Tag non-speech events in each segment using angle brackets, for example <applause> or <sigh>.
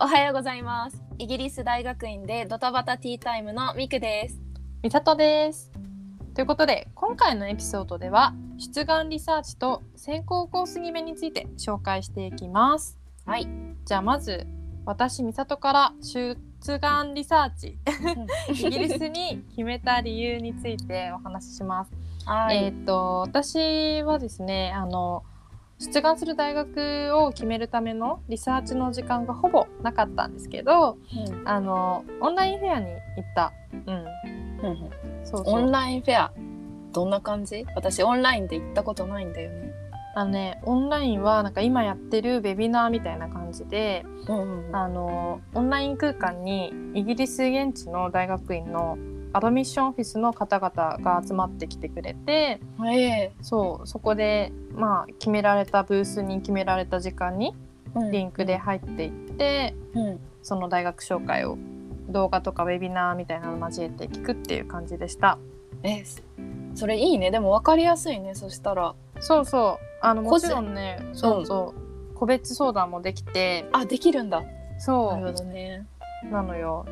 おはようございます。イギリス大学院でドタバタティータイムのミクです。みさとです。ということで今回のエピソードでは出願リサーチと先行コース決めについて紹介していきます。はい。じゃあまず私みさとから出願リサーチ <laughs> イギリスに決めた理由についてお話しします。はえーっと私はですねあの出願する大学を決めるためのリサーチの時間がほぼなかったんですけどあのオンラインフェアに行った。うん、そうそうオンラインフェアどんな感じ？私オンラインで行ったことないんだよね。あのねオンラインはなんか今やってるウェビナーみたいな感じでうんあのオンライン空間にイギリス現地の大学院のアドミッションオフィスの方々が集まってきてくれてえそうそこでまあ決められたブースに決められた時間にえリンクで。入っていってうん。その大学紹介を動画とかウェビナーみたいなの交えて聞くっていう感じでした。えそれいいね。でも分かりやすいね。そしたらそうそうあのも個人ちろんねそうそう、個別相談もできてあできるんだ。そうなるほどね。なのよ。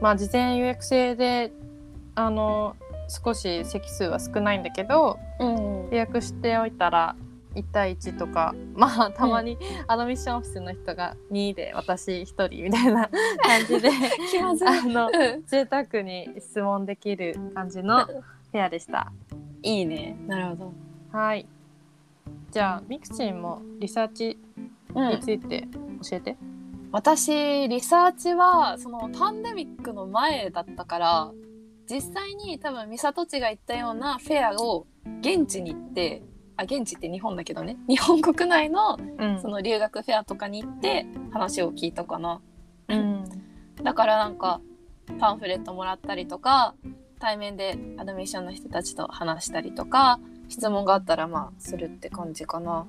まあ事前予約制であの少し席数は少ないんだけどうん予約しておいたら1対1とか <laughs> まあたまにアドミッションオフィスの人が2で私1人みたいな <laughs> 感じで。あのうん贅沢に質問できる感じのフェアでした。いいね。なるほど。はい。じゃあミクチンもリサーチうんについて教えて。私リサーチはそのパンデミックの前だったから実際に多分美里地が言ったようなフェアを現地に行ってあ現地って日本だけどね。日本国内のうん。その留学フェアとかに行って話を聞いたかな。うん。だからなんかパンフレットもらったりとか対面でアドミッションの人たちと話したりとか質問があったらまあするって感じかな。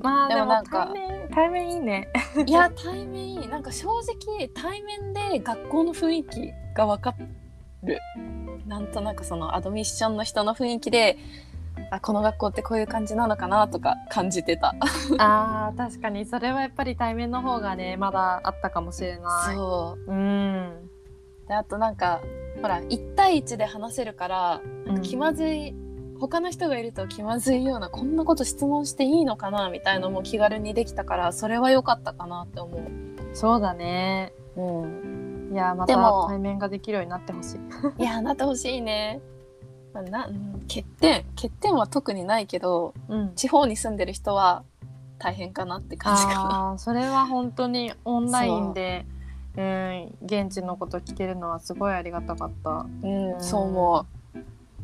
まあでもなんか対面対面いいね。いや対面いい。なんか正直対面で学校の雰囲気が分かるなんとなくそのアドミッションの人の雰囲気であこの学校ってこういう感じなのかなとか感じてた <laughs> あー確かにそれはやっぱり対面の方がねまだあったかもしれない。そううん。であとなんかほら1対1で話せるからうん気まずい、他の人がいると気まずいようなこんなこと質問していいのかなみたいのも気軽にできたからそれは良かったかなって思そうだね。う、うん、いやまた対面ができるようになってほしい。<laughs> いやなってほしいね。まあなうん欠点欠点は特にないけどうん。地方に住んでる人は大変かなって感じかな。それは本当にオンラインでうん現地のこと聞けるのはすごいありがたかった。うん、そう思う。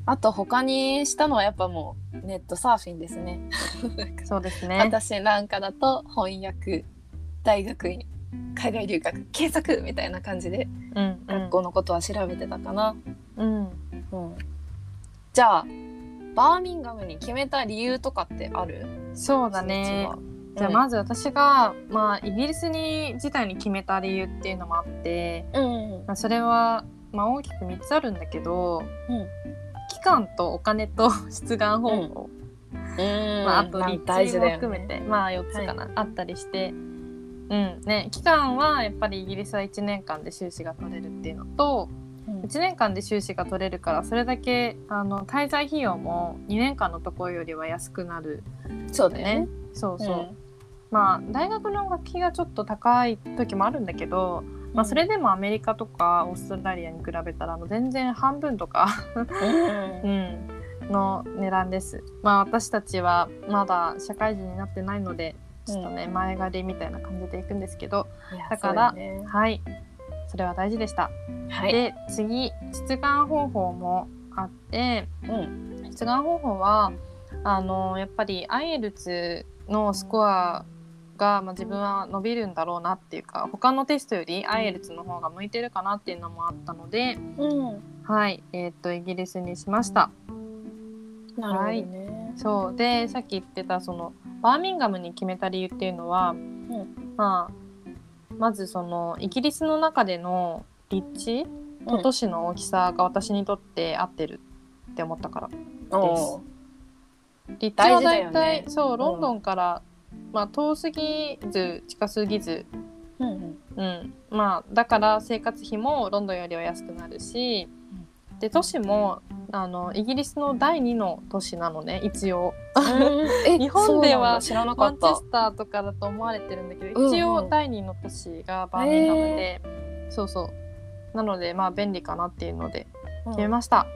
あと他にしたのはやっぱもうネットサーフィンですね。そうですね。私なんかだと翻訳大学院海外留学継続みたいな感じでうん学校のことは調べてたかな。うん。うん。じゃあバーミンガムに決めた理由とかってある？そうだね。じゃあまず私が、まあ、イギリスに自体に決めた理由っていうのもあって、ず、うんまあ、それは、まあ、大きく3つあるんだけどうん。期間とお金と <laughs> 出願方法、うん。まあ、あとま立地も含めて、まあ4つかな、あったりして、うん。ね、期間はやっぱりイギリスは1年間で修士が取れるっていうのとうん。1年間で修士が取れるからそれだけあの滞在費用も2年間のところよりは安くなる。そうだよね。ね。そうそう、まあ大学の学費がちょっと高い時もあるんだけど、まあ、それでもアメリカとかオーストラリアに比べたらもう全然半分とか、うん。<laughs> うん、の値段です。まあ私たちはまだ社会人になってないのでちょっとね、前借りみたいな感じで行くんですけどだからねはいそれは大事でした。はい。で次出願方法もあってうん出願方法はあのやっぱり IELTS のスコアが、まあ、自分は伸びるんだろうなっていうか他のテストより IELTS の方が向いてるかなっていうのもあったので、うん。はいえっ、とイギリスにしました。なるほどね。そうでさっき言ってたそのバーミンガムに決めた理由っていうのは、まあまずそのイギリスの中での立地と都市の大きさが私にとって合ってるって思ったから。おー。立地は大体、そうロンドンから、まあ遠すぎず近すぎず。うんうん。うん、まあだから生活費もロンドンよりは安くなるし、で都市もあのイギリスの第2の都市なのね一応。え日本ではマンチェスターとかだと思われてるんだけど、うんうん。一応第2の都市がバーミンガムで、そうそう。なのでまあ便利かなっていうので決めました、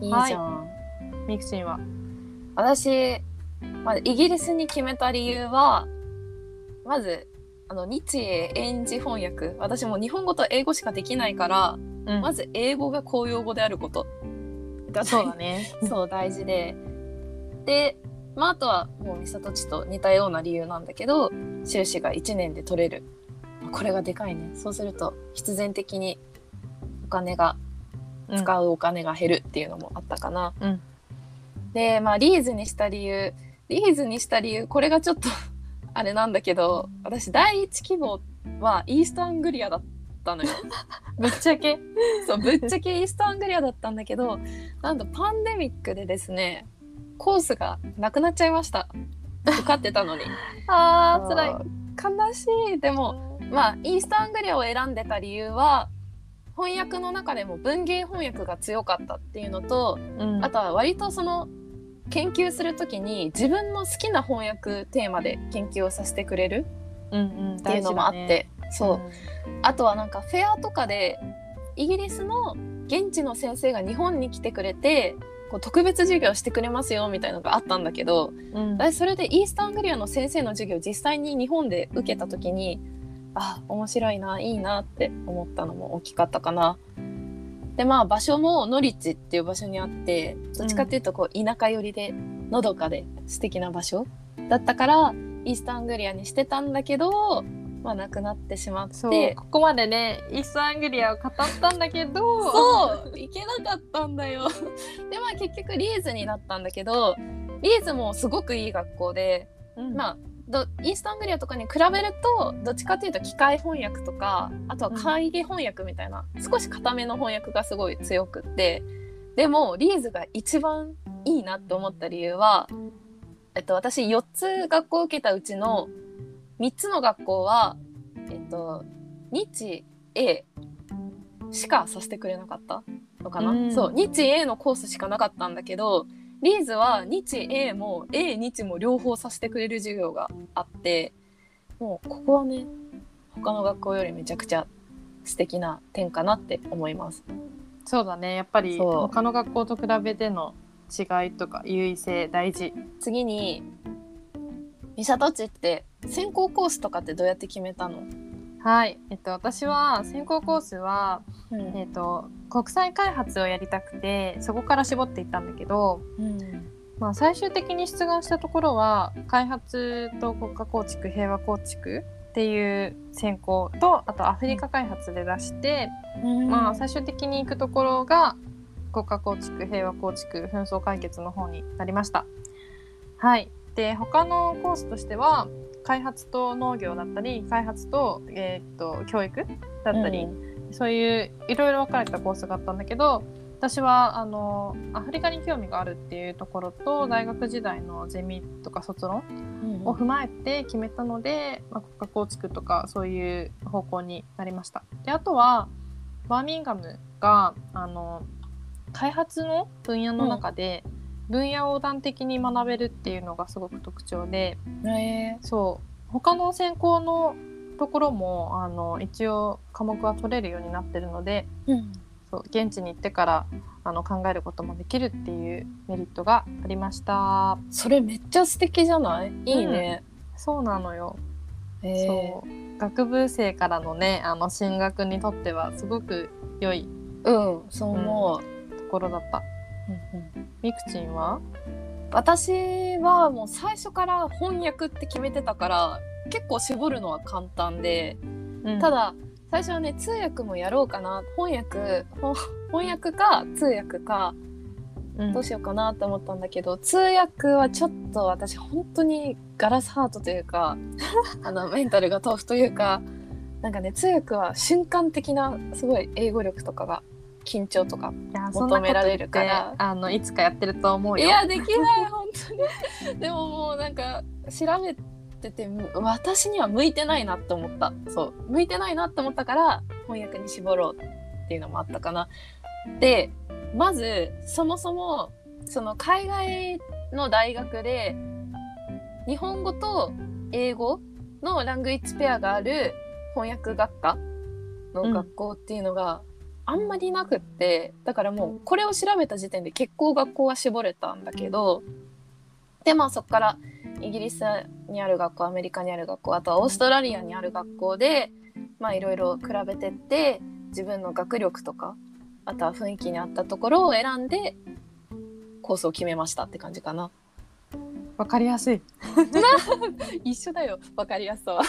いいじゃん、ミクシンは。私、まあ、イギリスに決めた理由はまずあの日英英字翻訳。私も日本語と英語しかできないから、うん。まず英語が公用語であることがそうだね。<laughs> そう大事で。で、まあ、あとはもう美里地と似たような理由なんだけど修士が1年で取れる。これがでかいね。そうすると必然的にお金がうん。使うお金が減るっていうのもあったかな。うん。でまあリーズにした理由リーズにした理由これがちょっと <laughs> あれなんだけど私第一希望はイーストアングリアだったのよ。<laughs> ぶっちゃけ。そう <laughs> ぶっちゃけイーストアングリアだったんだけどなんとパンデミックでですねコースがなくなっちゃいました。受かってたのに。<laughs> あー辛い。悲しい。でもまあイーストアングリアを選んでた理由は翻訳の中でも文芸翻訳が強かったっていうのとうん。あとは割とその研究する時に自分の好きな翻訳テーマで研究をさせてくれるっていうのもあって、そう、うんあとはなんかフェアとかでイギリスの現地の先生が日本に来てくれてこう特別授業してくれますよみたいなのがあったんだけどうん。私それでイーストアングリアの先生の授業を実際に日本で受けた時にあ面白いないいなって思ったのも大きかったかな。でまあ場所もノリッジっていう場所にあってどっちかっていうとこう田舎寄りでのどかで素敵な場所だったからイーストアングリアにしてたんだけど、まあ、なくなってしまってここまでねイーストアングリアを語ったんだけどそう行けなかったんだよ。<laughs> でまあ結局リーズになったんだけどリーズもすごくいい学校で、うんまあどイーストアングリアとかに比べるとどっちかっていうと機械翻訳とかあとは会議翻訳みたいな、少し固めの翻訳がすごい強くってでもリーズが一番いいなって思った理由は、えっと、私4つ学校を受けたうちの3つの学校は、えっと、日英しかさせてくれなかったのかな、うん。そう日英のコースしかなかったんだけどリーズは日英も英日も両方させてくれる授業があってもうここはね他の学校よりめちゃくちゃ素敵な点かなって思います。そうだね。やっぱり他の学校と比べての違いとか優位性大事。次にミサトッチって専攻コースとかってどうやって決めたの、はい。えっと私は専攻コースは、うん。えっと、国際開発をやりたくてそこから絞っていったんだけど、まあ、最終的に出願したところは開発と国家構築平和構築っていう専攻とあとアフリカ開発で出して、まあ最終的に行くところが国家構築平和構築紛争解決の方になりました。はいで他のコースとしては開発と農業だったり開発と,、えーっと教育だったり、そういういろいろ分かれたコースがあったんだけど私はあのアフリカに興味があるっていうところと大学時代のゼミとか卒論を踏まえて決めたので、まあ、国家構築とかそういう方向になりました。であとはバーミンガムがあの開発の分野の中で、分野横断的に学べるっていうのがすごく特徴でへそう。他の専攻のところもあの一応科目は取れるようになってるのでうん。そう現地に行ってからあの考えることもできるっていうメリットがありました。それめっちゃ素敵じゃない？いいね。そうなのよ。へー。そう。学部生からのねあの進学にとってはすごく良いうんそう思う。ところだったみくちん。は？私はもう最初から翻訳って決めてたから結構絞るのは簡単で、ただ最初はね通訳もやろうかな。翻訳ほ <laughs> 翻訳か通訳かうん。どうしようかなって思ったんだけど、通訳はちょっと私本当にガラスハートというか <laughs> あのメンタルが豆腐というかなんかね通訳は瞬間的なすごい英語力とかが緊張とか求められるから。あのいつかやってると思うよ。いやできない本当に。でももうなんか調べっててむ私には向いてないなって思った。そう。向いてないなって思ったから翻訳に絞ろうっていうのもあったかな。でまずそもそもその海外の大学で日本語と英語のラングイッチペアがある翻訳学科の学校っていうのがあんまりなくって、だからもうこれを調べた時点で結構学校は絞れたんだけどでまあそこからイギリスにある学校アメリカにある学校あとはオーストラリアにある学校でまあいろいろ比べてって自分の学力とかあとは雰囲気に合ったところを選んでコースを決めましたって感じかな。わかりやすい。<laughs> 一緒だよ。分かりやす。<laughs> そう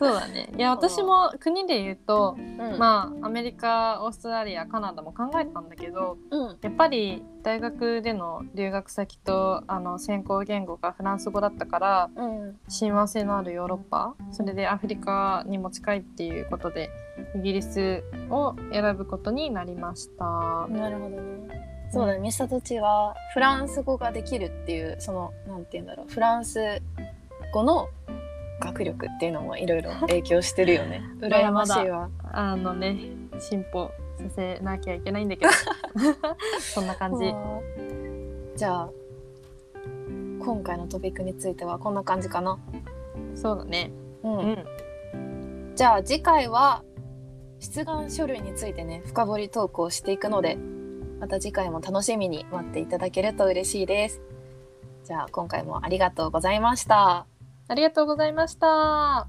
だね。いや私も国で言うとうん。まあアメリカオーストラリアカナダも考えたんだけどうん。やっぱり大学での留学先とあの専攻言語がフランス語だったからうん。親和性のあるヨーロッパそれでアフリカにも近いっていうことでイギリスを選ぶことになりました。なるほどね。そうだね、ミサトチはフランス語ができるっていうそのなんて言うんだろうフランス語の学力っていうのもいろいろ影響してるよね。<laughs> 羨ましいわ。あのね進歩させなきゃいけないんだけど <laughs> そんな感じ。じゃあ今回のトピックについてはこんな感じかな。そうだね。うんうん。じゃあ次回は出願書類についてね深掘りトークをしていくのでまた次回も楽しみに待っていただけると嬉しいです。じゃあ今回もありがとうございました。ありがとうございました。